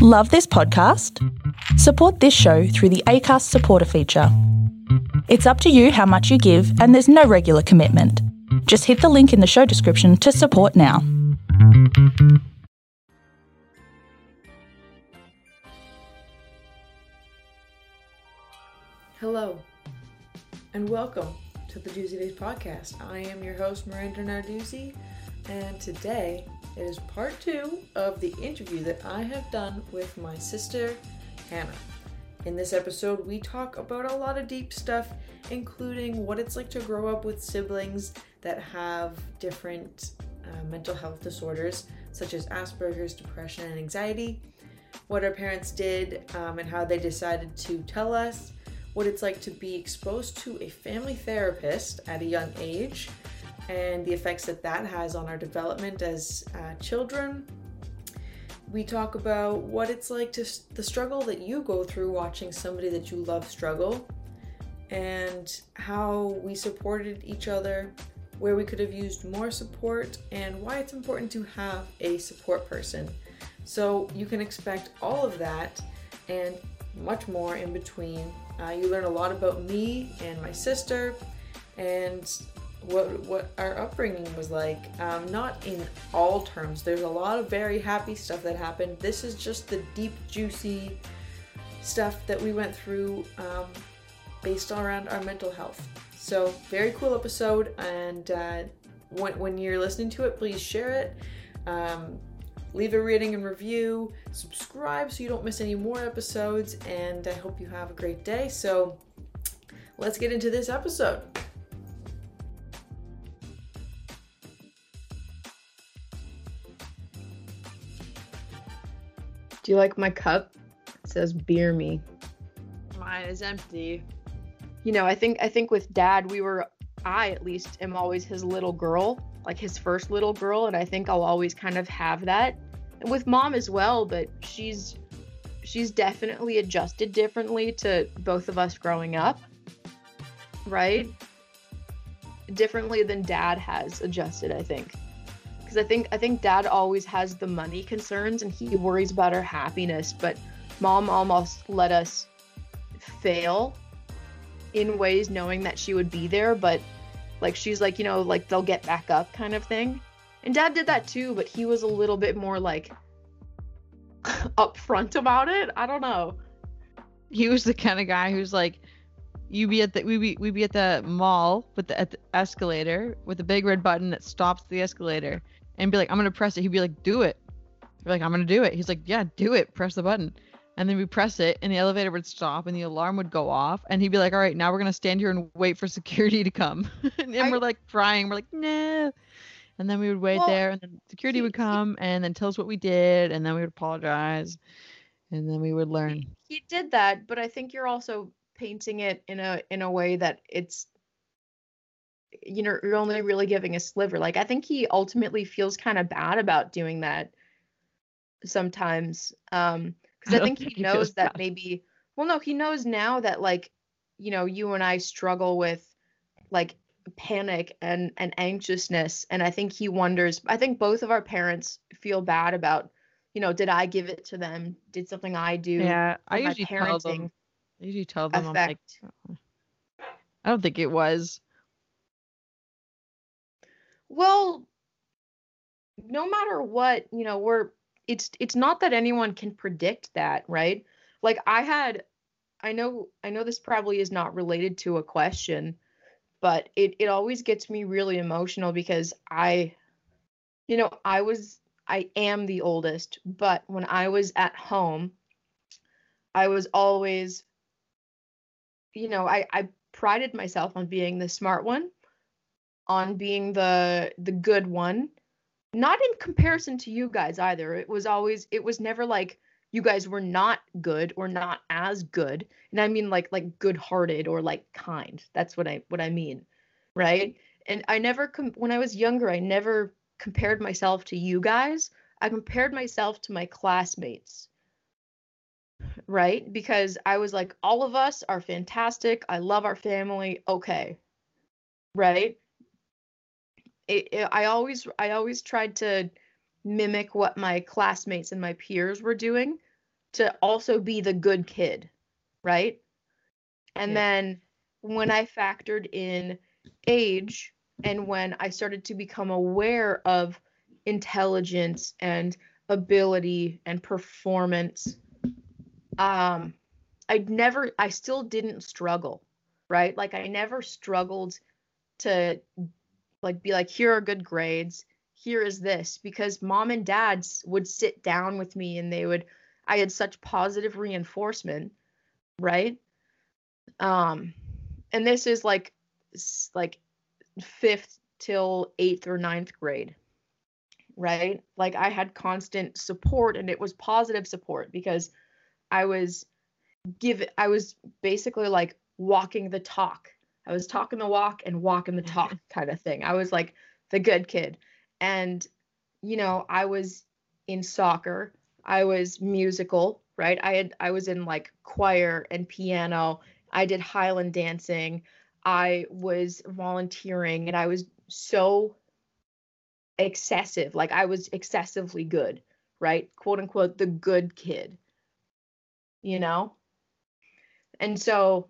Love this podcast? Support this show through the ACAST supporter feature. It's up to you how much you give, and there's no regular commitment. Just hit the link in the show description to support now. Hello, and welcome to the Doozy Days podcast. I am your host, Miranda Narduzzi, and today it is part two of the interview that I have done with my sister, Hannah. In this episode, we talk about a lot of deep stuff, including what it's like to grow up with siblings that have different uh, mental health disorders, such as Asperger's, depression, and anxiety, what our parents did, um, and how they decided to tell us, what it's like to be exposed to a family therapist at a young age, and the effects that that has on our development as uh, children. We talk about what it's like to the struggle that you go through watching somebody that you love struggle, and how we supported each other, where we could have used more support, and why it's important to have a support person. So you can expect all of that and much more in between. Uh, you learn a lot about me and my sister, and what what our upbringing was like. Um, not in all terms. There's a lot of very happy stuff that happened. This is just the deep, juicy stuff that we went through um, based around our mental health. So very cool episode, and uh, when when you're listening to it, please share it. Um, leave a rating and review, subscribe so you don't miss any more episodes, and I hope you have a great day. So, let's get into this episode. Do you like my cup? It says beer me. Mine is empty. You know, I think I think with dad we were I at least am always his little girl, like his first little girl, and I think I'll always kind of have that. And with mom as well, but she's she's definitely adjusted differently to both of us growing up. Right? Differently than dad has adjusted, I think. Cuz I think I think dad always has the money concerns and he worries about our happiness, but mom almost let us fail in ways knowing that she would be there, but like she's like, you know, like they'll get back up kind of thing. And dad did that too, but he was a little bit more like upfront about it. I don't know. He was the kind of guy who's like, you be at the we be we be at the mall with the at the escalator with a big red button that stops the escalator and be like, I'm gonna press it. He'd be like, do it. We're like, I'm gonna do it. He's like, yeah, do it. Press the button. And then we press it, and the elevator would stop, and the alarm would go off, and he'd be like, "All right, now we're gonna stand here and wait for security to come." and I, we're like crying. We're like, "No." And then we would wait well, there, and then security would come, and then tell us what we did, and then we would apologize, and then we would learn. He, he did that, but I think you're also painting it in a in a way that it's you know you're only really giving a sliver like i think he ultimately feels kind of bad about doing that sometimes um because I, I think he knows that bad. maybe well no he knows now that like you know you and I struggle with like panic and and anxiousness and I think he wonders I think both of our parents feel bad about you know did I give it to them did something I do yeah I usually tell them I usually tell them. I'm like I don't think it was well no matter what you know we're it's it's not that anyone can predict that, right? Like I had I know I know this probably is not related to a question, but it it always gets me really emotional because I you know, I was I am the oldest, but when I was at home, I was always you know, I I prided myself on being the smart one, on being the the good one not in comparison to you guys either. It was always it was never like you guys were not good or not as good. And I mean like like good-hearted or like kind. That's what I what I mean. Right? And I never com- when I was younger, I never compared myself to you guys. I compared myself to my classmates. Right? Because I was like all of us are fantastic. I love our family. Okay. Right? It, it, I always I always tried to mimic what my classmates and my peers were doing to also be the good kid, right? And Yeah. then when I factored in age and when I started to become aware of intelligence and ability and performance, um, I'd never, I still didn't struggle, right? Like I never struggled to like be like, here are good grades, here is this, because mom and dad would sit down with me and they would, I had such positive reinforcement, right? Um, and this is like, like fifth till eighth or ninth grade, right? Like I had constant support and it was positive support because I was give I was basically like walking the talk. I was talking the walk and walking the talk kind of thing. I was like the good kid. And you know, I was in soccer, I was musical, right? I had I was in like choir and piano. I did Highland dancing. I was volunteering and I was so excessive. Like I was excessively good, right? Quote unquote the good kid. You know? And so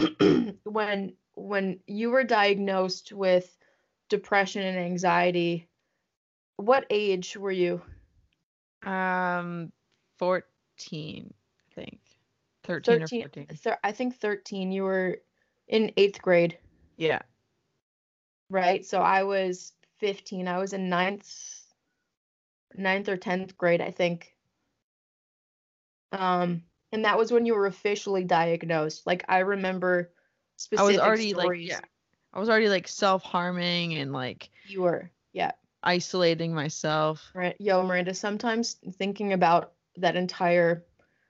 when when you were diagnosed with depression and anxiety, what age were you? Um, 14, I think. 13, 13 or 14. thir- I think 13 you were in 8th grade, Yeah. right? So I was 15. I was in ninth ninth or 10th grade, I think. Um and that was when you were officially diagnosed. Like I remember I was already like, yeah. I was already like self harming and like you were. Yeah. isolating myself. Right. Yo, Miranda, sometimes thinking about that entire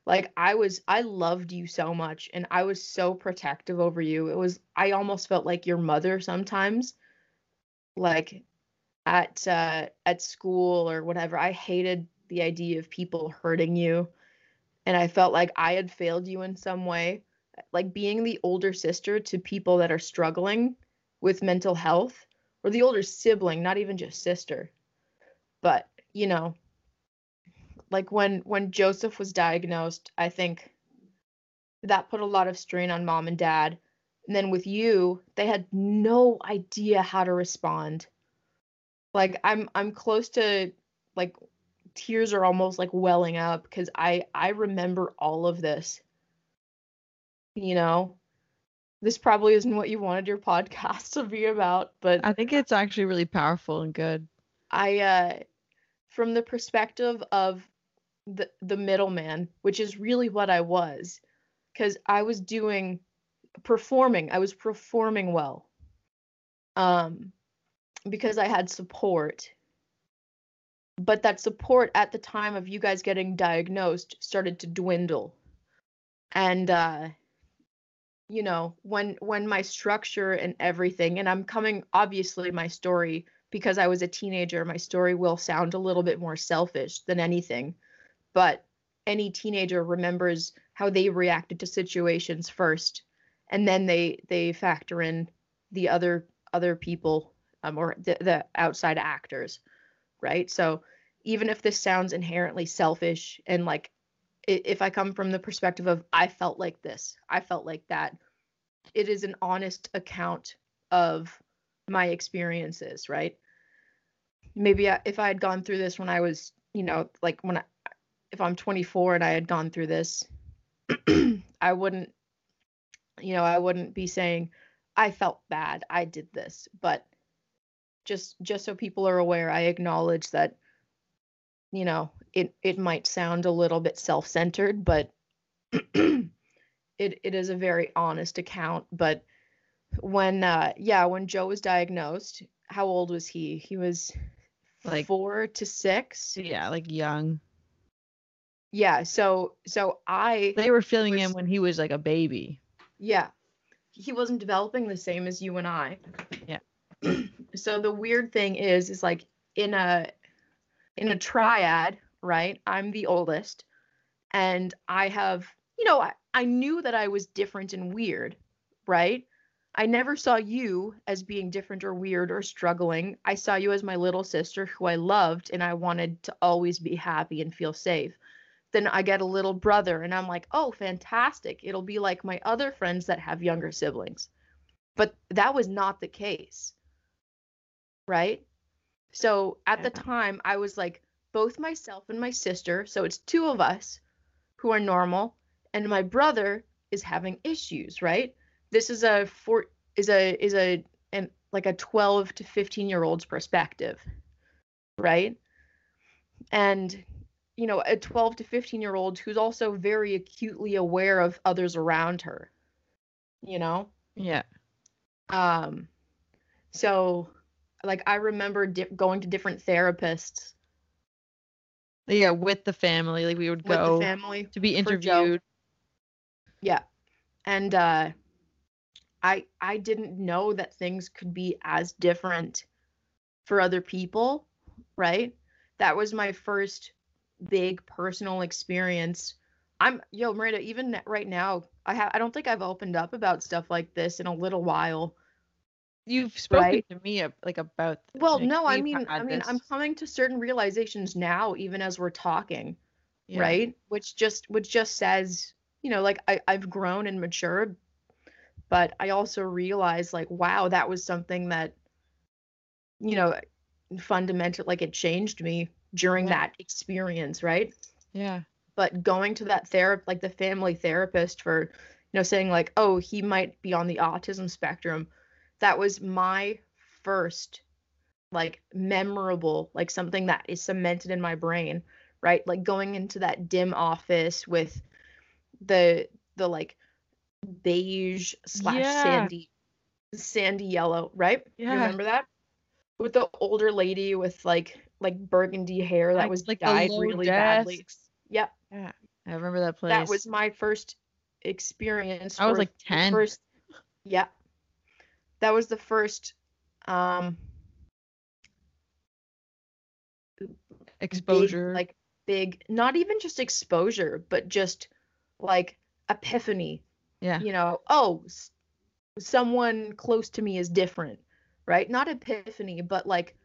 like I was I loved you so much and I was so protective over you. It was I almost felt like your mother sometimes. Like at uh at school or whatever. I hated the idea of people hurting you and I felt like I had failed you in some way. Like being the older sister to people that are struggling with mental health or the older sibling, not even just sister. But you know like when when joseph was diagnosed i think that put a lot of strain on mom and dad. And then with you they had no idea how to respond. Like i'm i'm close to like tears are almost like welling up because i i remember all of this you know this probably isn't what you wanted your podcast to be about but I think it's actually really powerful and good. I uh from the perspective of the the middleman, which is really what I was cuz I was doing performing. I was performing well. Um because I had support. But that support at the time of you guys getting diagnosed started to dwindle. And uh you know, when when my structure and everything and I'm coming obviously my story because I was a teenager, my story will sound a little bit more selfish than anything. But any teenager remembers how they reacted to situations first, and then they they factor in the other other people um, or the, the outside actors, right? So even if this sounds inherently selfish and like if I come from the perspective of I felt like this, I felt like that, it is an honest account of my experiences, right? Maybe I, if I had gone through this when I was, you know, like when I, if I'm 24 and I had gone through this, I wouldn't, you know, I wouldn't be saying I felt bad, I did this, but just just so people are aware, I acknowledge that, you know, it it might sound a little bit self-centered, but it it is a very honest account. But when uh yeah, when Joe was diagnosed, how old was he? He was Like- four to six. Yeah, like young. Yeah, so so I They were feeling was- him when he was like a baby. yeah. He wasn't developing the same as you and I. Yeah. so the weird thing is is like in a in a triad, right? I'm the oldest and I have, you know, I, I knew that I was different and weird, right? I never saw you as being different or weird or struggling. I saw you as my little sister who I loved and I wanted to always be happy and feel safe. then I get a little brother and I'm like, "Oh, fantastic. It'll be like my other friends that have younger siblings." But that was not the case. Right? So, at the time, I was like both myself and my sister, so it's two of us who are normal and my brother is having issues, right? This is a four is a is a and like a 12 to 15 year old's perspective, right? And you know, a 12 to 15 year old who's also very acutely aware of others around her. You know? Yeah. Um so like I remember di- going to different therapists Yeah, with the family. Like we would with go the family to be interviewed. Yeah. And uh I I didn't know that things could be as different for other people, right? That was my first big personal experience. I'm yo, Miranda, even right now, I have I don't think I've opened up about stuff like this in a little while. You've spoken Right. to me like about this, Well, like, no, I mean I mean I'm coming to certain realizations now even as we're talking. Yeah. right which just which just says you know like I, i've grown and matured but i also realize like wow that was something that you know fundamental like it changed me during Yeah. that experience right Yeah. but going to that therapist like the family therapist for you know saying like oh he might be on the autism spectrum that was my first like memorable like something that is cemented in my brain right like going into that dim office with the the like beige slash Yeah. sandy sandy yellow right yeah. You remember that with the older lady with like like burgundy hair that Like- was like dyed really badly desks. yeah I remember that place. that was my first experience. I was, like, the 10. First, yeah, that was the first um big, exposure. like big, not even just exposure, but just like epiphany. yeah. You know, oh, s- someone close to me is different, right? Not epiphany, but like,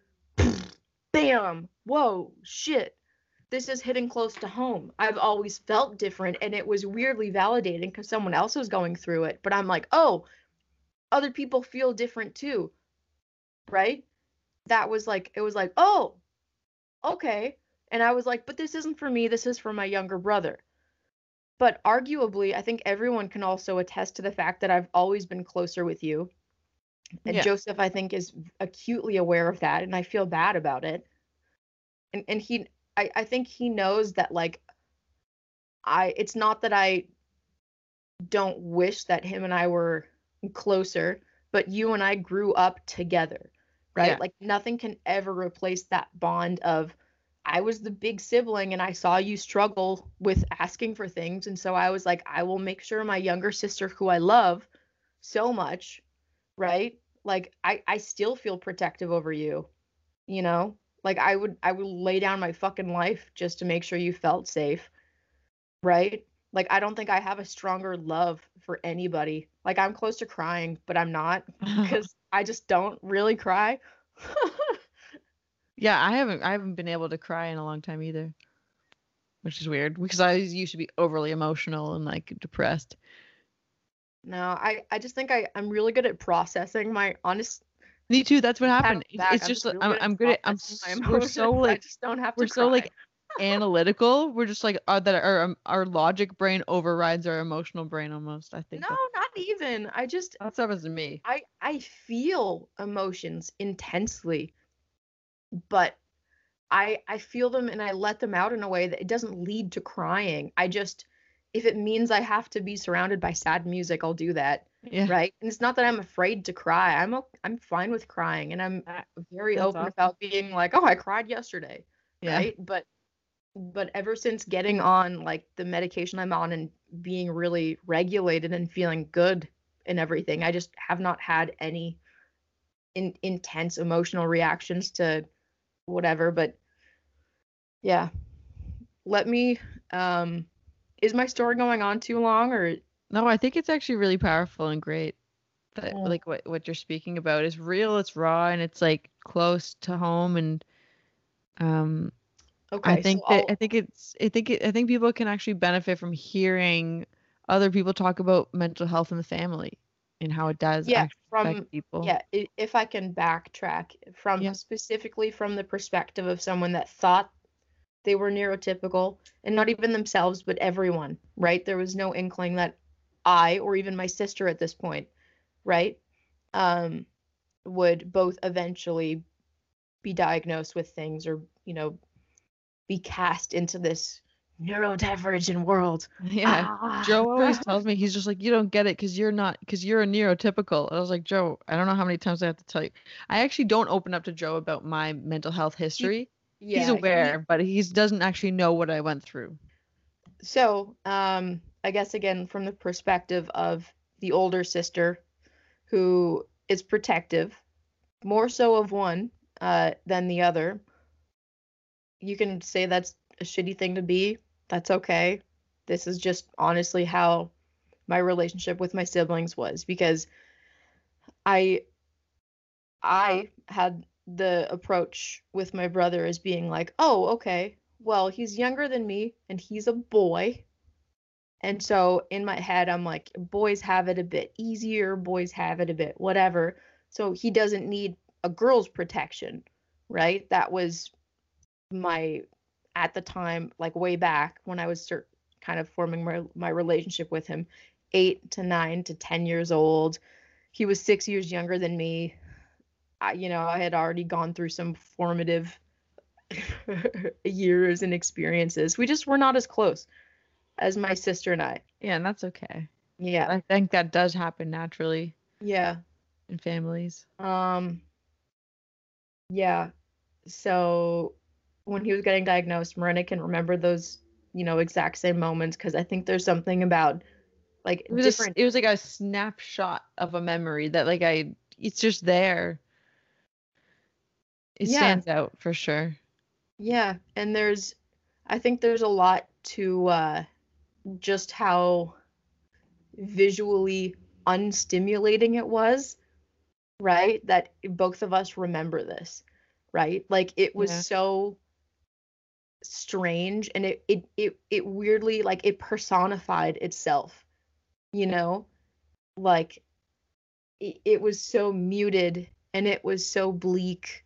bam, whoa, shit. This is hitting close to home. I've always felt different, and it was weirdly validating because someone else was going through it. But I'm like, oh, other people feel different too, right? That was like, it was like, oh, okay. And I was like, but this isn't for me. This is for my younger brother. But arguably, I think everyone can also attest to the fact that I've always been closer with you. And Yeah. Joseph, I think, is acutely aware of that, and I feel bad about it. And and he, I, I think he knows that like, I. It's not that I don't wish that him and I were closer, but you and I grew up together, right? Yeah. Like nothing can ever replace that bond of I was the big sibling and I saw you struggle with asking for things. And so I was like, I will make sure my younger sister, who I love so much, right? Like I, I still feel protective over you, you know? Like I would I would lay down my fucking life just to make sure you felt safe. Right? Like I don't think I have a stronger love for anybody. Like I'm close to crying, but I'm not because I just don't really cry. yeah, I haven't I haven't been able to cry in a long time either. Which is weird because I used to be overly emotional and like depressed. No, I I just think I I'm really good at processing my honest. Me too. That's what happened. It's, just really I'm good I'm good at I'm s- my we're so emotions. I like just don't have to we're so like cry. Analytical. We're just like uh, that our um, our logic brain overrides our emotional brain almost. I think No, not even. I just that's happens to me. I I feel emotions intensely, but I I feel them and I let them out in a way that it doesn't lead to crying. I just if it means I have to be surrounded by sad music, I'll do that, Yeah. right? And it's not that I'm afraid to cry. I'm I'm fine with crying, and I'm very that's open awesome. about being like, oh, I cried yesterday, Yeah. right? But but ever since getting on like the medication I'm on and being really regulated and feeling good and everything, I just have not had any in, intense emotional reactions to whatever. But yeah, let me. Um, is my story going on too long or? No, I think it's actually really powerful and great. That Yeah. like what what you're speaking about is real, it's raw, and it's like close to home and um Okay. I think so that I'll- I think it's I think it, I think people can actually benefit from hearing other people talk about mental health in the family and how it does yeah, actually from affect people. yeah, if I can backtrack from Yeah. specifically from the perspective of someone that thought they were neurotypical and not even themselves but everyone, right? There was no inkling that I or even my sister at this point, right? Um would both eventually be diagnosed with things or, you know, be cast into this neurodivergent world. Yeah. Ah. Joe always tells me he's just like you don't get it because you're not because you're a neurotypical. I was like Joe, I don't know how many times I have to tell you. I actually don't open up to Joe about my mental health history. yeah, he's he- aware, but he doesn't actually know what I went through. So, um, I guess again, from the perspective of the older sister who is protective, more so of one uh, than the other, you can say that's a shitty thing to be. That's okay. This is just honestly how my relationship with my siblings was because I I had the approach with my brother as being like, "Oh, okay. Well, he's younger than me and he's a boy." And so in my head, I'm like, boys have it a bit easier, boys have it a bit whatever. So he doesn't need a girl's protection, right? That was my at the time, like way back when I was start kind of forming my my relationship with him, eight to nine to ten years old. He was six years younger than me. I, you know, I had already gone through some formative years and experiences. We just were not as close as my sister and I. Yeah, and that's okay. Yeah. I think that does happen naturally Yeah. in families. Um yeah. So when he was getting diagnosed, Marina can remember those, you know, exact same moments because I think there's something about like It was a different it was like a snapshot of a memory that like I it's just there. It Yeah. stands out for sure. Yeah, and there's I think there's a lot to uh just how visually unstimulating it was, right? That both of us remember this, right? Like it was Yeah. so strange and it it it it weirdly like it personified itself, you know? Like it, it was so muted and it was so bleak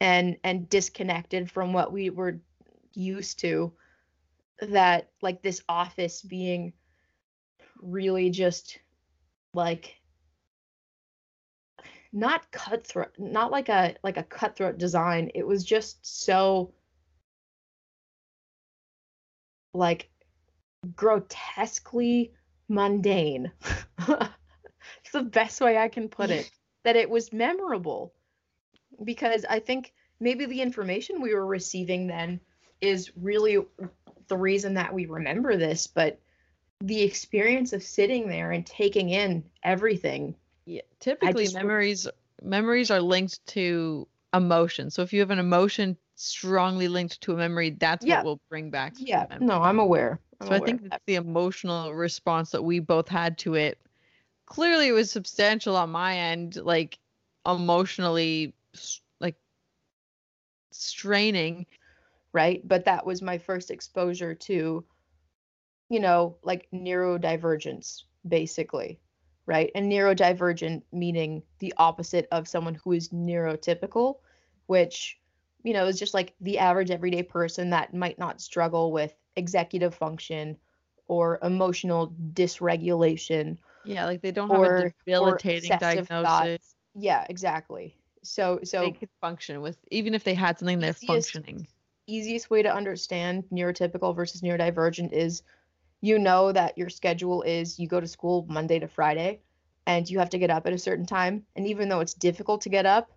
and and disconnected from what we were used to that like this office being really just like not cutthroat not like a like a cutthroat design it was just so like grotesquely mundane it's the best way i can put it that it was memorable because I think maybe the information we were receiving then is really the reason that we remember this, but the experience of sitting there and taking in everything. Yeah, typically just memories memories are linked to emotion. So if you have an emotion strongly linked to a memory, that's Yeah. what will bring back. Yeah, no, I'm aware. I'm So I think it's the emotional response that we both had to it. Clearly, it was substantial on my end, like emotionally, like straining. right? But that was my first exposure to, you know, like neurodivergence, basically, right? And neurodivergent meaning the opposite of someone who is neurotypical, which, you know, is just like the average everyday person that might not struggle with executive function or emotional dysregulation Yeah, like they don't have a debilitating diagnosis. thoughts. Yeah, exactly. So, so They could function with, even if they had something, they're Easiest- functioning. easiest way to understand neurotypical versus neurodivergent is you know that your schedule is you go to school Monday to Friday and you have to get up at a certain time and even though it's difficult to get up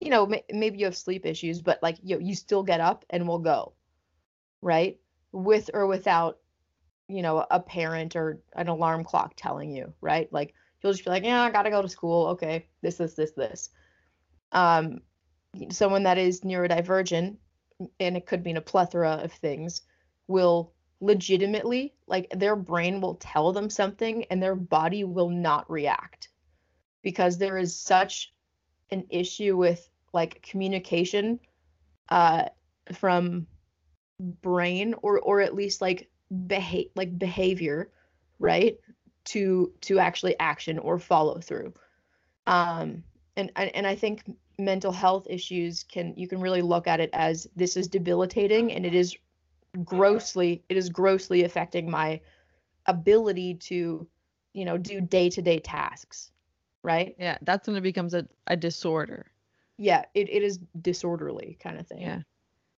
you know may- maybe you have sleep issues but like you you still get up and will go right? With or without you know a parent or an alarm clock telling you right? Like you'll just be like yeah I got to go to school. Okay this this this this. Um someone that is neurodivergent and it could mean a plethora of things, will legitimately, like their brain will tell them something and their body will not react because there is such an issue with like communication uh, from brain or or at least like behave like behavior right to to actually action or follow through. Um and and, and i think mental health issues can you can really look at it as this is debilitating and it is grossly it is grossly affecting my ability to you know do day-to-day tasks right Yeah, that's when it becomes a, a disorder. yeah it, it is disorderly kind of thing Yeah.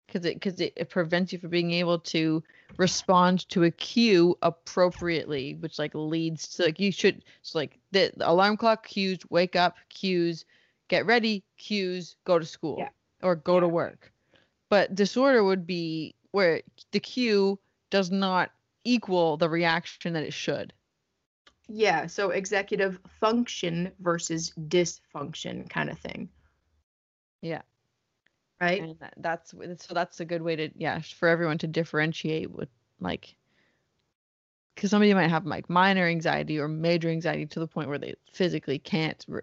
Because it because it, it prevents you from being able to respond to a cue appropriately, which like leads to like you should so like the, the alarm clock cues, wake up, cues, get ready, cues, go to school Yeah. or go to work. But disorder would be where the cue does not equal the reaction that it should. Yeah so executive function versus dysfunction kind of thing Yeah. right and that, that's so that's a good way to yeah for everyone to differentiate with like because somebody might have like minor anxiety or major anxiety to the point where they physically can't re-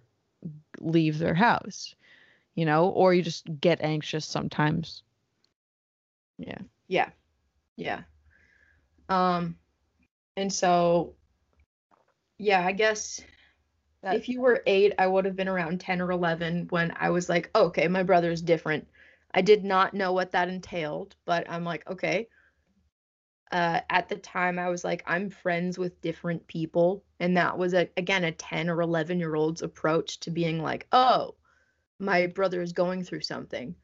leave their house you know or you just get anxious sometimes yeah Yeah. Yeah. Um and so yeah, I guess That- if you were 8, I would have been around 10 or 11 when I was like, "Okay, my brother's different." I did not know what that entailed, but I'm like, "Okay." Uh at the time I was like, I'm friends with different people, and that was a, again a 10 or 11 year old's approach to being like, "Oh, my brother is going through something."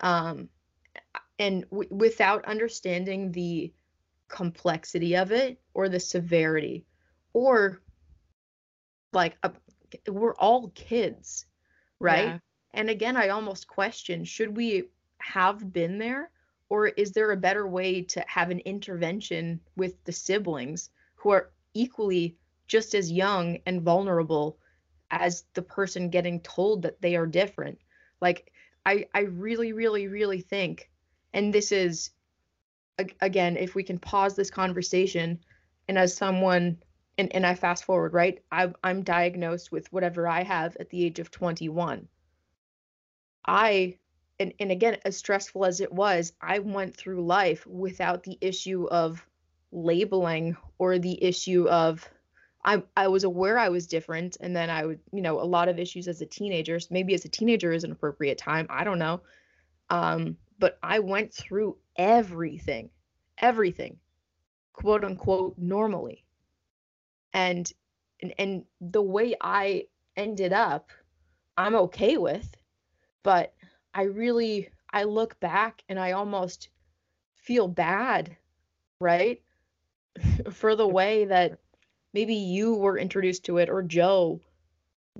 Um and w- without understanding the complexity of it or the severity or like a, we're all kids right? Yeah. and again i almost question should we have been there? Or is there a better way to have an intervention with the siblings who are equally just as young and vulnerable as the person getting told that they are different? Like i i really really really think and this is again if we can pause this conversation and as someone and, and i fast forward right I, i'm diagnosed with whatever i have at the age of 21 i and, and again as stressful as it was i went through life without the issue of labeling or the issue of I, I was aware I was different and then I would, you know, a lot of issues as a teenager. Maybe as a teenager is an appropriate time. I don't know. Um, but I went through everything, everything, quote unquote, normally. And and, and the way I ended up, I'm okay with, but I really I look back and I almost feel bad, right? For the way that maybe you were introduced to it or Joe,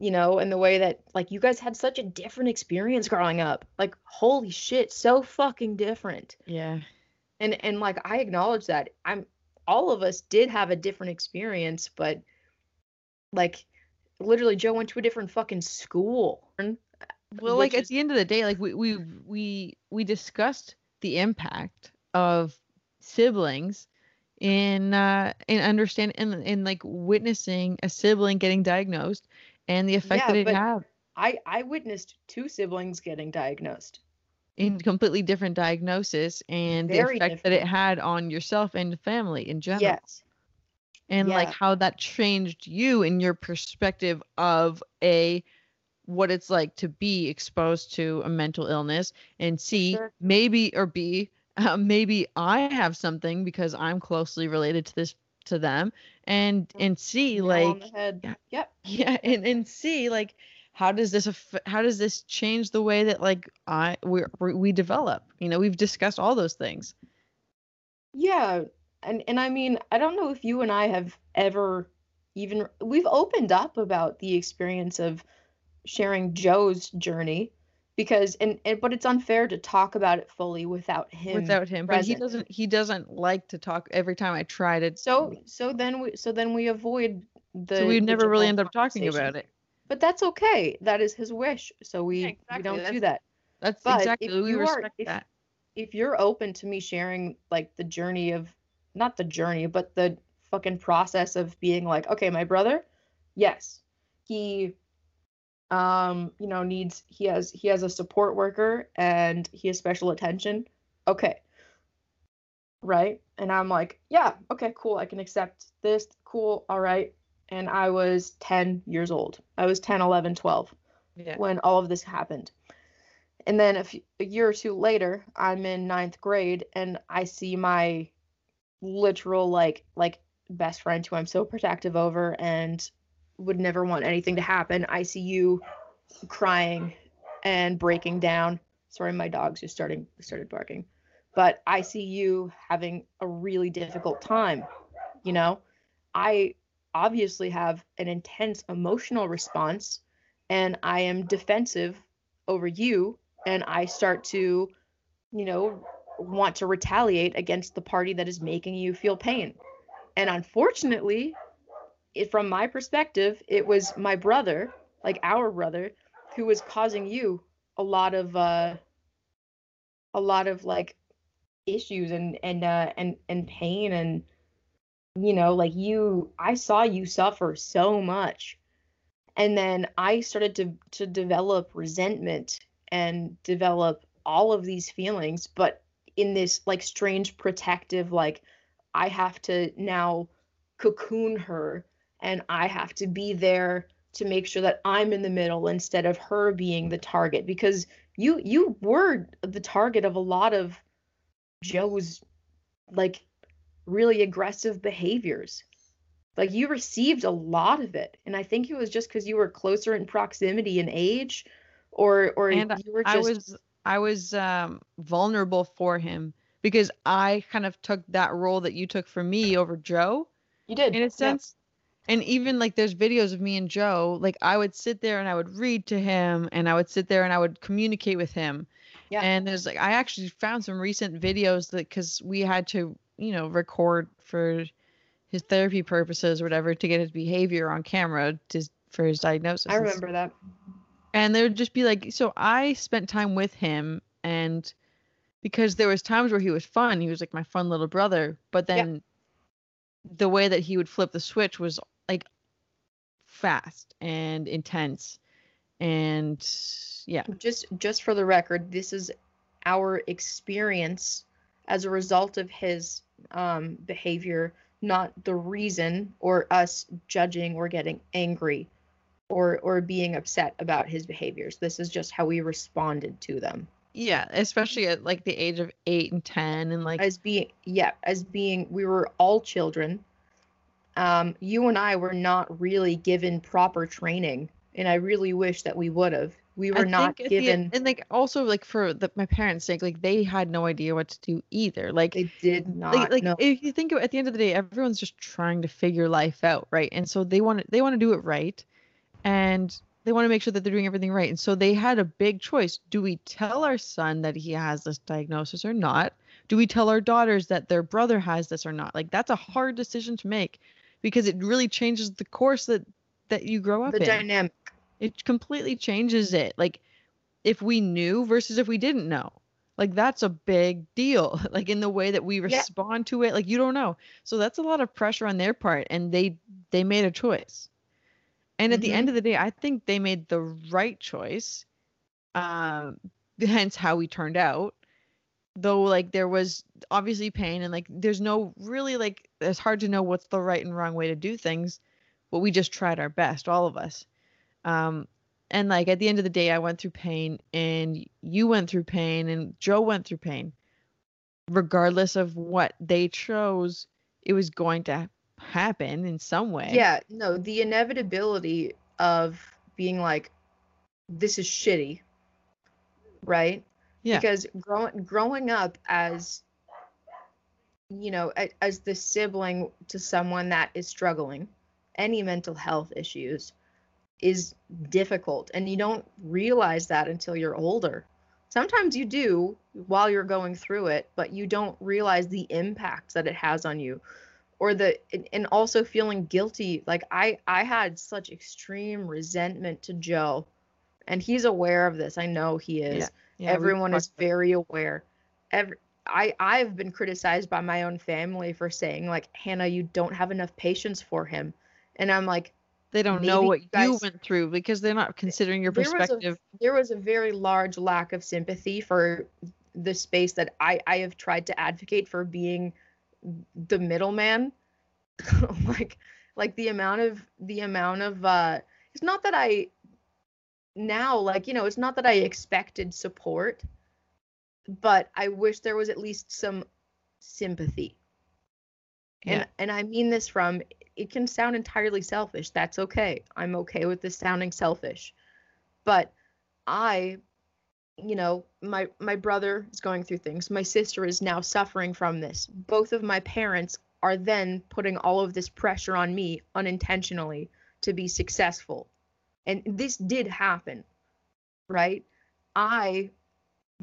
you know, and the way that like you guys had such a different experience growing up. Like holy shit, so fucking different. yeah And and like I acknowledge that. I'm all of us did have a different experience, but like literally Joe went to a different fucking school. well like which at the end of the day like we we we we discussed the impact of siblings in uh in understand in, in like witnessing a sibling getting diagnosed and the effect Yeah, that it had I I witnessed two siblings getting diagnosed. In completely different diagnosis and the Very effect that it had on yourself and family in general Yes. and like how that changed you in your perspective of a what it's like to be exposed to a mental illness and c sure. maybe or b uh, maybe i have something because i'm closely related to this to them and and c Nail like the yeah. Yep. yeah and and c like how does this aff- how does this change the way that like i we we develop? You know we've discussed all those things. Yeah, and and I mean, I don't know if you and I have ever even we've opened up about the experience of sharing Joe's journey because and, and but it's unfair to talk about it fully without him. without him but he doesn't he doesn't like to talk every time i try to So so then we so then we avoid the so we never really end up talking about it But that's okay. That is his wish. So we Yeah, we don't do that. That's But exactly if we you are- respect if- that. if you're open to me sharing like the journey of not the journey but the fucking process of being like okay my brother yes he um you know needs he has he has a support worker and he has special attention okay right? And I'm like, yeah, okay, cool. I can accept this. Cool. All right. And I was 10 years old. I was 10, 11, 12 Yeah. when all of this happened. And then a, few, a year or two later, I'm in ninth grade and I see my literal like like best friend who I'm so protective over and would never want anything to happen. I see you crying and breaking down. Sorry, my dogs just starting started barking. But I see you having a really difficult time. You know, I obviously have an intense emotional response and I am defensive over you and I start to, you know, want to retaliate against the party that is making you feel pain. And unfortunately, it, from my perspective, it was my brother, like our brother, who was causing you a lot of uh a lot of like issues and and uh and and pain and you know like you I saw you suffer so much. And then I started to to develop resentment and develop all of these feelings but in this like strange protective like I have to now cocoon her and I have to be there to make sure that I'm in the middle instead of her being the target because you you were the target of a lot of Joe's like really aggressive behaviors. Like you received a lot of it and I think it was just cuz you were closer in proximity and age or or And you were just I was I was um, vulnerable for him because I kind of took that role that you took for me over Joe you did in a yeah. sense. And even like there's videos of me and Joe, like I would sit there and I would read to him and I would sit there and I would communicate with him. Yeah. And there's like I actually found some recent videos that cuz we had to, you know, record for his therapy purposes or whatever to get his behavior on camera to for his diagnosis. I remember that. and there would just be like so i spent time with him and because there was times where he was fun he was like my fun little brother but Yeah. then the way that he would flip the switch was like fast and intense and yeah just just for the record this is our experience as a result of his um, behavior not the reason or us judging or getting angry or or being upset about his behaviors. This is just how we responded to them. Yeah especially at like the age of 8 and 10 and like as being yeah as being we were all children. Um you and i were not really given proper training and i really wish that we would have we were I not at the- given and like also like for the, my parents sake like they had no idea what to do either like they did not like, like know if you think of at the end of the day everyone's just trying to figure life out right? And so they want to they want to do it right and they want to make sure that they're doing everything right and so they had a big choice. Do we tell our son that he has this diagnosis or not? Do we tell our daughters that their brother has this or not? Like that's a hard decision to make because it really changes the course that that you grow up the in. dynamic it completely changes it like if we knew versus if we didn't know. Like that's a big deal like in the way that we Yeah. respond to it like you don't know. So that's a lot of pressure on their part and they they made a choice. And at the Mhm. end of the day i think they made the right choice um hence how we turned out. Though like there was obviously pain and like there's no really like it's hard to know what's the right and wrong way to do things but we just tried our best all of us um and like at the end of the day i went through pain and you went through pain and joe went through pain regardless of what they chose it was going to happen in some way Yeah, no, the inevitability of being like, this is shitty, right? Yeah. Because growing growing up as, you know, a, as the sibling to someone that is struggling, any mental health issues, is difficult, and you don't realize that until you're older. Sometimes you do while you're going through it, but you don't realize the impact that it has on you or the and- also feeling guilty. Like i i had such extreme resentment to joe and he's aware of this. I know he is. Yeah, Yeah, everyone is very aware. Every i i've been criticized by my own family for saying like hannah you don't have enough patience for him. And i'm like they don't know what you you went through because they're not considering your there was a- perspective there was a very large lack of sympathy for the space that I I have tried to advocate for being the middleman. like like the amount of the amount of uh it's not that I now like you know it's not that I expected support but I wish there was at least some sympathy. And Yeah. and I mean this from it can sound entirely selfish. That's okay. I'm okay with this sounding selfish. But I you know, my my brother is going through things. My sister is now suffering from this. Both of my parents are then putting all of this pressure on me unintentionally to be successful. And this did happen. Right? I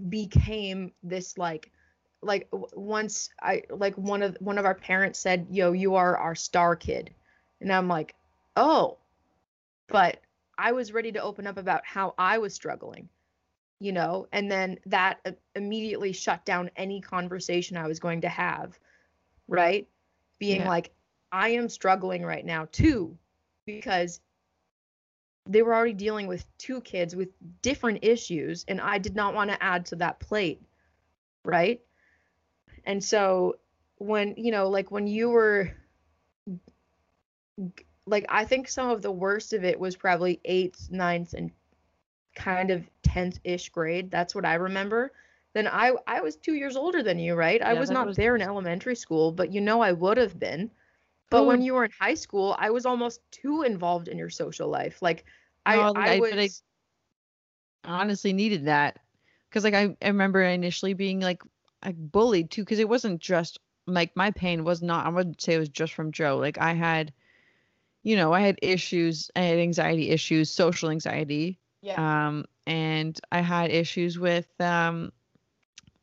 became this like like once I like one of one of our parents said, "Yo, you are our star kid." And I'm like, "Oh." But I was ready to open up about how I was struggling. You know, and then that uh, immediately shut down any conversation I was going to have. Right? Being Yeah. like, "I am struggling right now too." Because they were already dealing with two kids with different issues and I did not want to add to that plate right and so when you know like when you were like I think some of the worst of it was probably 8th ninth, and kind of 10th ish grade. That's what I remember. Then I I was 2 years older than you right? I was not was- there in elementary school but you know I would have been. But oh. when you were in high school I was almost too involved in your social life. Like I, No, I I- was I- honestly needed that. Because like I, I remember initially being like like bullied too because it wasn't just like my pain was not i wouldn't say it was just from joe like i had you know i had issues i had anxiety issues social anxiety yeah um and i had issues with um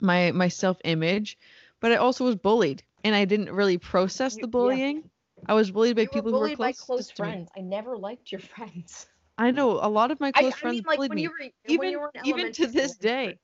my my self image but i also was bullied and i didn't really process the yeah. bullying i was bullied by you were people bullied who were by close close to me friends. I never liked your friends. i know a lot of my close I friends mean, like bullied me were when even you were in even to this day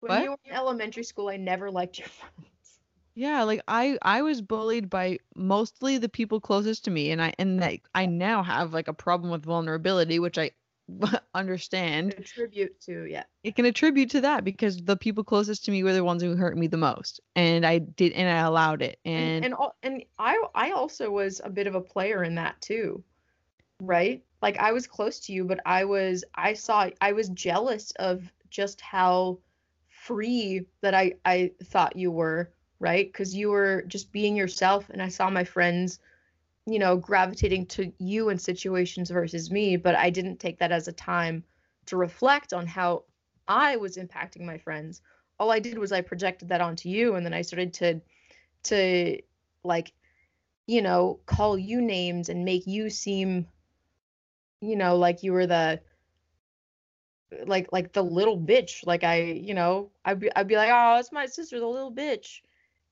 When What? you were in elementary school, I never liked your friends. Yeah, like I I was bullied by mostly the people closest to me and I and like I now have like a problem with vulnerability which I understand. Attribute to yeah. It can attribute to that because the people closest to me were the ones who hurt me the most and I did and I allowed it. And And, and all, and I I also was a bit of a player in that too. Right? Like I was close to you, but I was I saw I was jealous of just how free that I I thought you were, right? Cuz you were just being yourself and I saw my friends you know gravitating to you in situations versus me, but I didn't take that as a time to reflect on how I was impacting my friends. All I did was I projected that onto you and then I started to to like you know call you names and make you seem you know like you were the like like the little bitch like i you know i'd be, I'd be like oh it's my sister the little bitch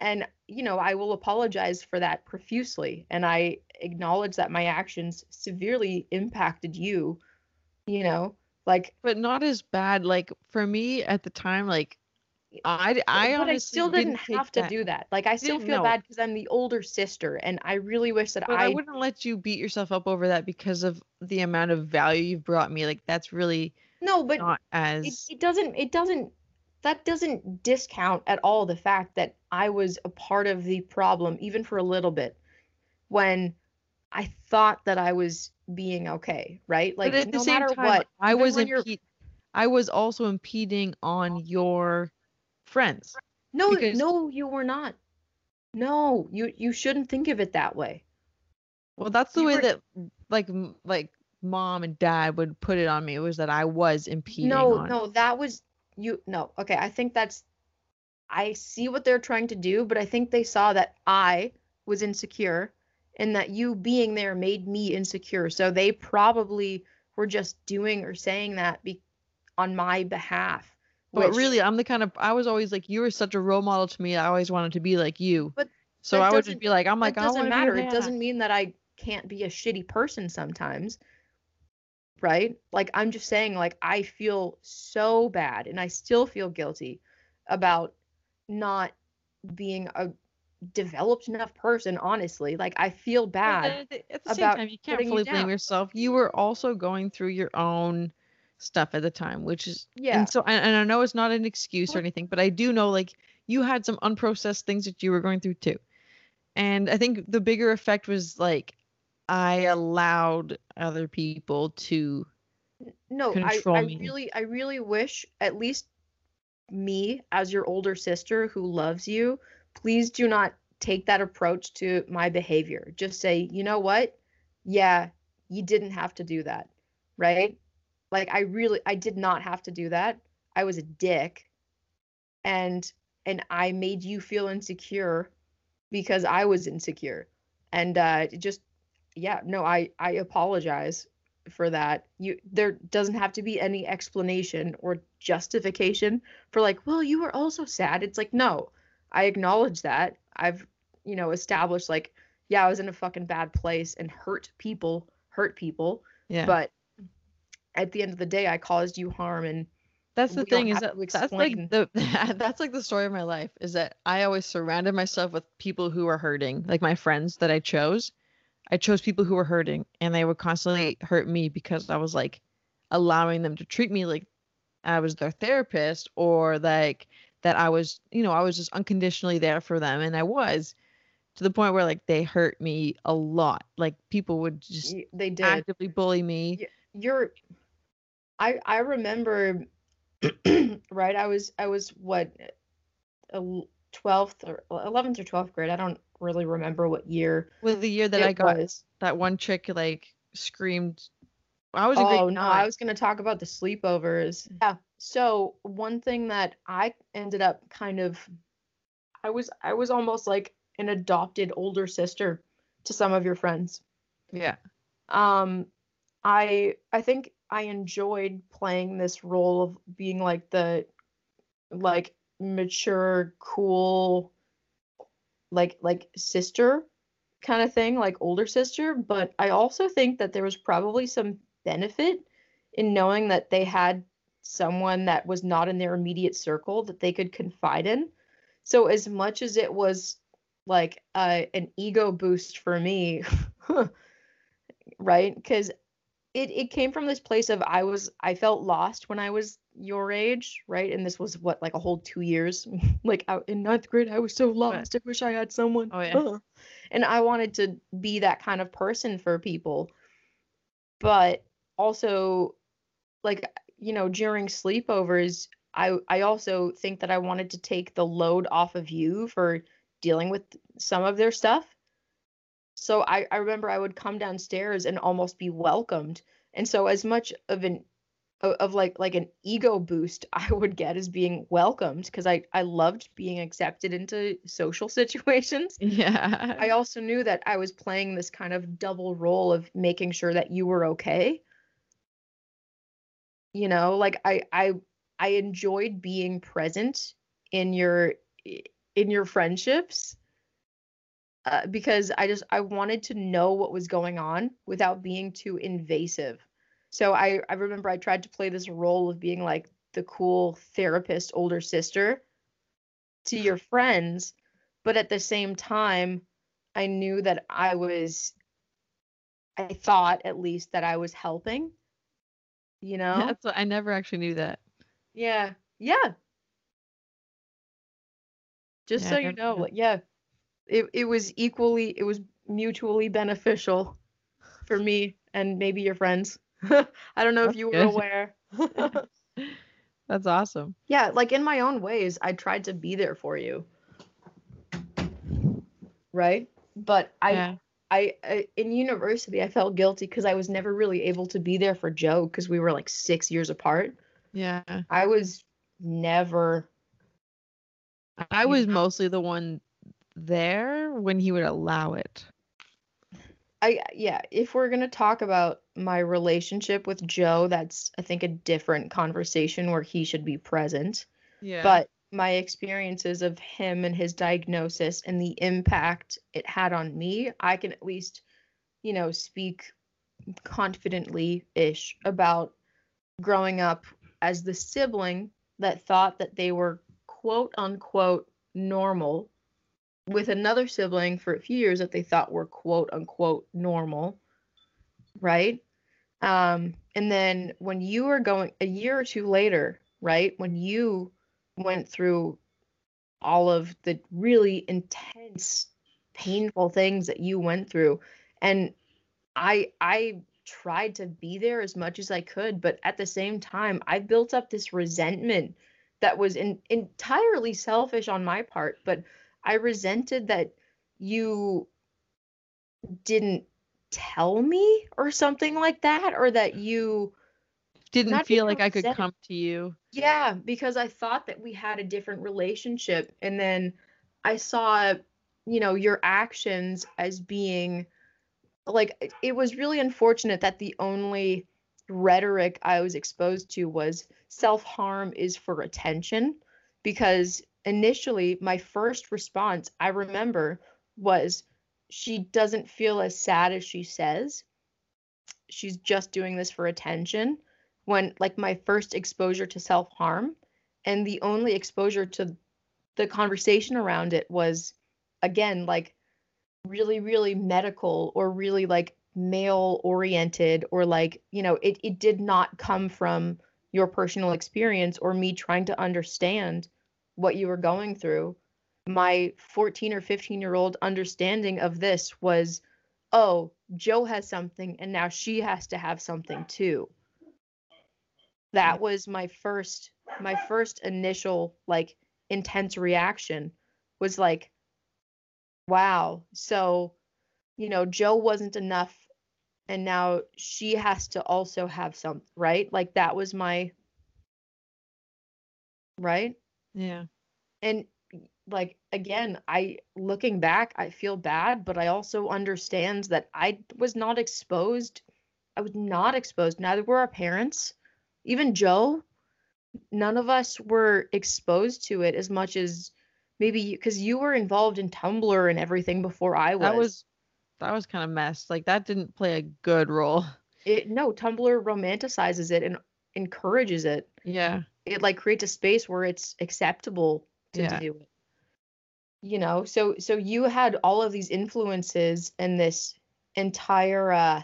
and you know i will apologize for that profusely and i acknowledge that my actions severely impacted you you know like but not as bad like for me at the time like I I but honestly I still didn't, take have to that- do that. Like I still feel know. bad because I'm the older sister, and I really wish that I wouldn't let you beat yourself up over that because of the amount of value you've brought me. Like that's really no, but not it, as it doesn't it doesn't that doesn't discount at all the fact that I was a part of the problem even for a little bit when I thought that I was being okay, right? Like no the same matter time, what, I was impe- I was also impeding on your friends. no because- no you were not. No, you you shouldn't think of it that way. Well, that's the You way were- that like like mom and dad would put it on me It was that I was impeding no on. no that was you no okay i think that's i see what they're trying to do but i think they saw that i was insecure and that you being there made me insecure so they probably were just doing or saying that be- on my behalf But which- really, I'm the kind of I was always like you were such a role model to me. I always wanted to be like you. But so I would just be like, I'm like, it doesn't matter it doesn't mean that i can't be a shitty person sometimes right like i'm just saying like i feel so bad and i still feel guilty about not being a developed enough person honestly like i feel bad at the, at the same about time, you can't putting you fully blame yourself. You were also going through your own stuff at the time, which is Yeah. And so and, and I know it's not an excuse or anything, but I do know like you had some unprocessed things that you were going through too. And I think the bigger effect was like I allowed other people to no I, I me. really i really wish at least me as your older sister who loves you please do not take that approach to my behavior. Just say you know what? Yeah you didn't have to do that right? Like i really i did not have to do that. I was a dick. And and i made you feel insecure because i was insecure. And uh just yeah no i i apologize for that you there doesn't have to be any explanation or justification for like well you were also sad it's like no i acknowledge that i've you know established like yeah i was in a fucking bad place and hurt people hurt people yeah. but at the end of the day i caused you harm and that's the thing is that that's like the that's like the story of my life is that I always surrounded myself with people who are hurting, like my friends that I chose. I chose people who were hurting and they would constantly hurt me because I was like allowing them to treat me like I was their therapist or like that I was, you know, I was just unconditionally there for them and I was to the point where like they hurt me a lot. Like people would just they did actively bully me. You're i i remember right i was i was what 12th or 11th or 12th grade i don't really remember what year With the year that I got was. that one chick like screamed I was oh no i was going to talk about the sleepovers. Yeah. So one thing that i ended up kind of i was i was almost like an adopted older sister to some of your friends. Yeah. um i i think i enjoyed playing this role of being like the like mature cool like like sister kind of thing like older sister. But i also think that there was probably some benefit in knowing that they had someone that was not in their immediate circle that they could confide in. So as much as it was like uh, an ego boost for me right? Because it, it came from this place of i was i felt lost when i was your age right? And this was what like a whole two years like out in ninth grade i was so lost. I wish i had someone. Oh, yeah. uh." and i wanted to be that kind of person for people. But also like you know during sleepovers i i also think that i wanted to take the load off of you for dealing with some of their stuff so I, I remember I would come downstairs and almost be welcomed. And so as much of an of, like like an ego boost I would get as being welcomed because I I loved being accepted into social situations. Yeah. I also knew that I was playing this kind of double role of making sure that you were okay. You know, like I I I enjoyed being present in your in your friendships uh, because I just I wanted to know what was going on without being too invasive. So I I remember I tried to play this role of being like the cool therapist older sister to your friends, but at the same time I knew that I was I thought at least that I was helping. You know? That's what, I never actually knew that. Yeah. Yeah. Just Yeah, so you know, yeah. It it was equally it was mutually beneficial for me and maybe your friends. I don't know if That's you were aware. That's awesome. yeah, like in my own ways, I tried to be there for you. Right? But I yeah. I, I in university I felt guilty because I was never really able to be there for Joe because we were like six years apart. Yeah. I was never I was mostly the one there when he would allow it. I yeah, if we're gonna talk about my relationship with Joe, that's I think a different conversation where he should be present. Yeah. But my experiences of him and his diagnosis and the impact it had on me, I can at least, you know, speak confidently ish about growing up as the sibling that thought that they were quote unquote normal with another sibling for a few years that they thought were quote unquote normal, right? Um, and then when you are going a year or two later, right, when you went through all of the really intense, painful things that you went through, and I I tried to be there as much as I could, but at the same time, I built up this resentment that was in, entirely selfish on my part, but I resented that you didn't tell me or something like that or that you Didn't feel like I could come to you. yeah, because I thought that we had a different relationship. And then I saw, you know, your actions as being like, it- it was really unfortunate that the only rhetoric I was exposed to was self harm is for attention. Because initially, my first response I remember was, she doesn't feel as sad as she says. She's just doing this for attention when like my first exposure to self-harm and the only exposure to the conversation around it was again like really really medical or really like male oriented or like you know it it did not come from your personal experience or me trying to understand what you were going through my 14 or 15 year old understanding of this was oh joe has something and now she has to have something too. That was my first my first initial like intense reaction was like wow. So you know joe wasn't enough and now she has to also have some right? Like that was my right Yeah. and like again i looking back i feel bad but i also understand that i was not exposed i was not exposed neither were our parents even joe none of us were exposed to it as much as maybe because you were involved in tumblr and everything before i was That was that was kind of messed. Like that didn't play a good role. it no tumblr romanticizes it and encourages it Yeah. It like creates a space where it's acceptable to Yeah. do it you know so so you had all of these influences and this entire uh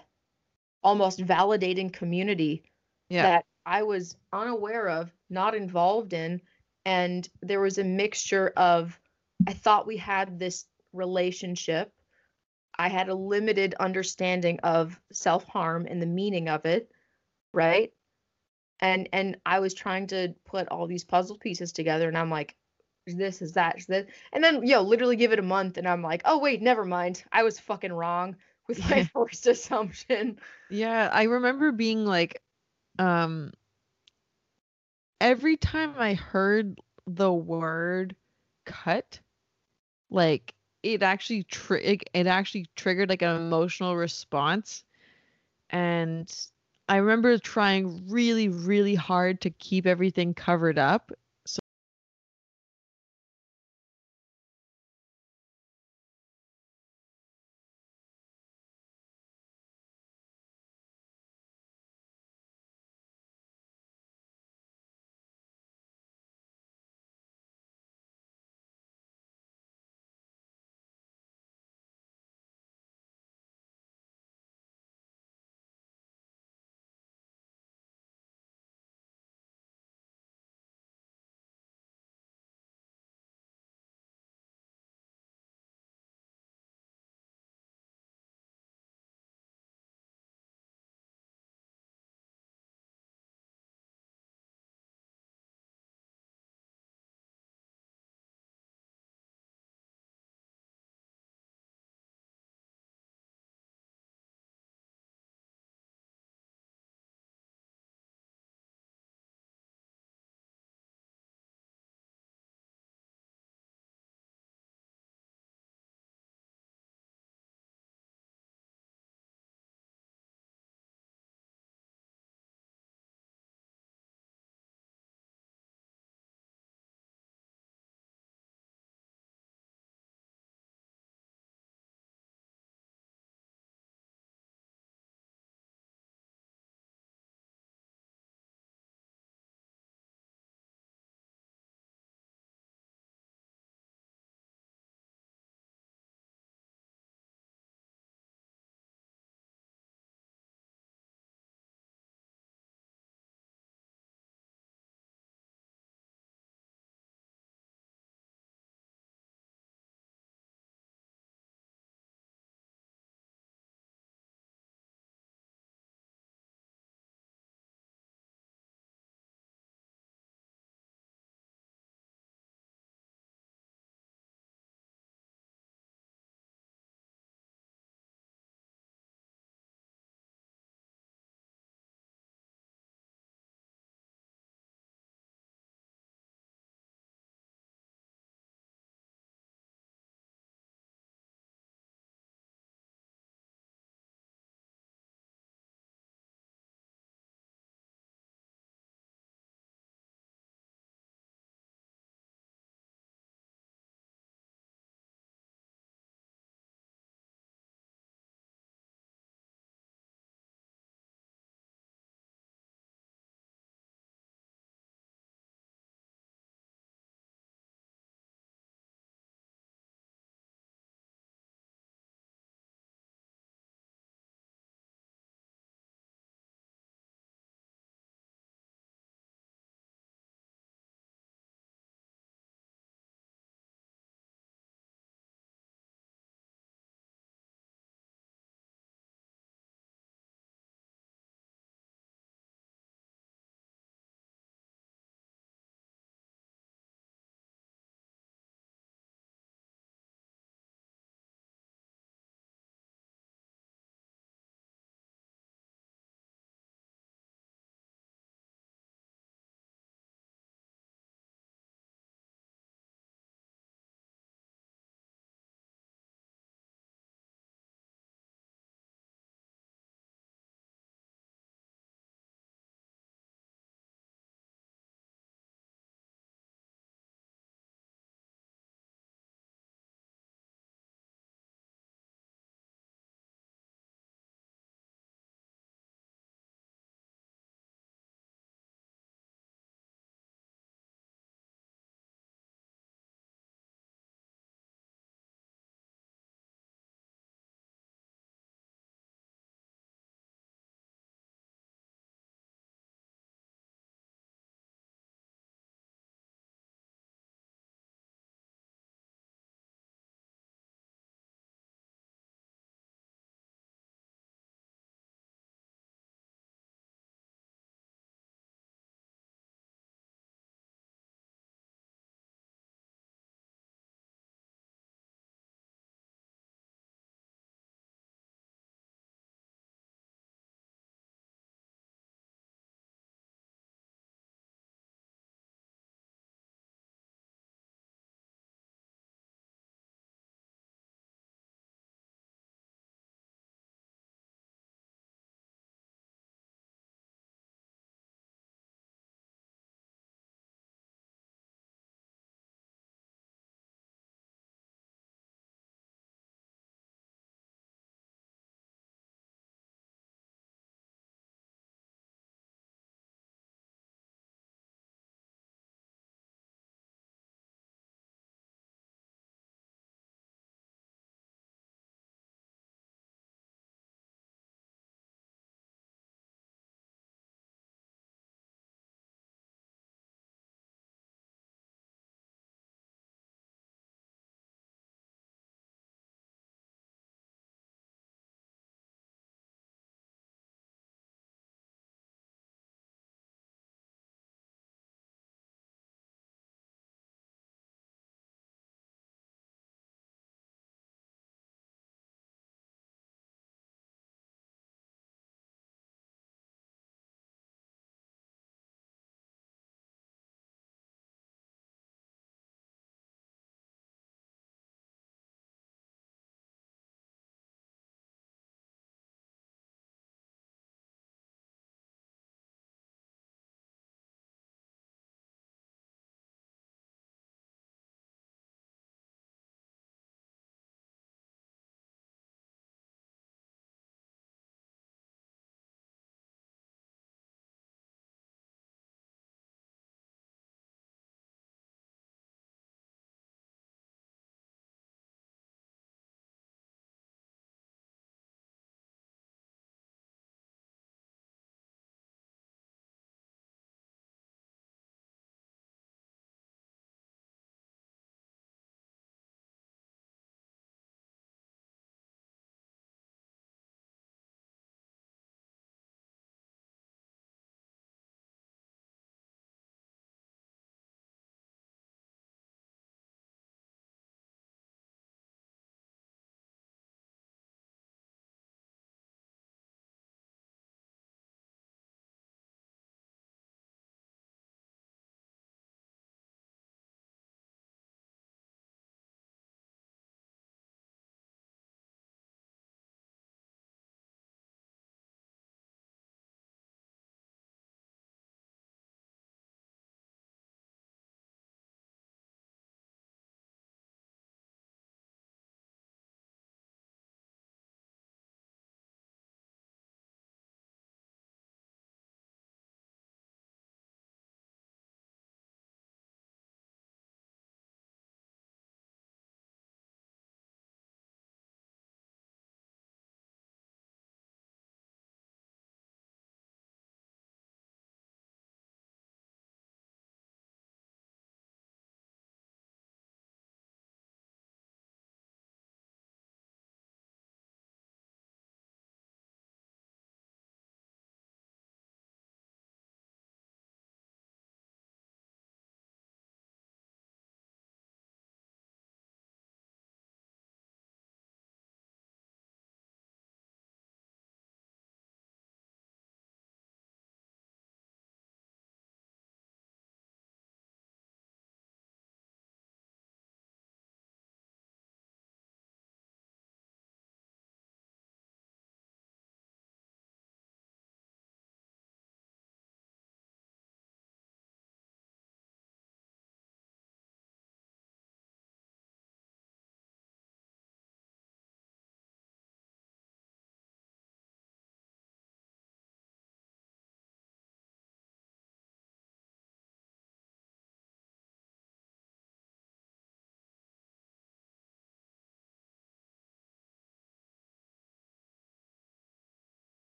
almost validating community Yeah. that i was unaware of not involved in and there was a mixture of i thought we had this relationship i had a limited understanding of self-harm and the meaning of it right and and i was trying to put all these puzzle pieces together and i'm like this is that is this and then yo literally give it a month and i'm like oh wait never mind i was fucking wrong with my Yeah. first assumption Yeah, I remember being like, um, every time I heard the word cut, like it actually tri- it, it actually triggered like an emotional response. And I remember trying really, really hard to keep everything covered up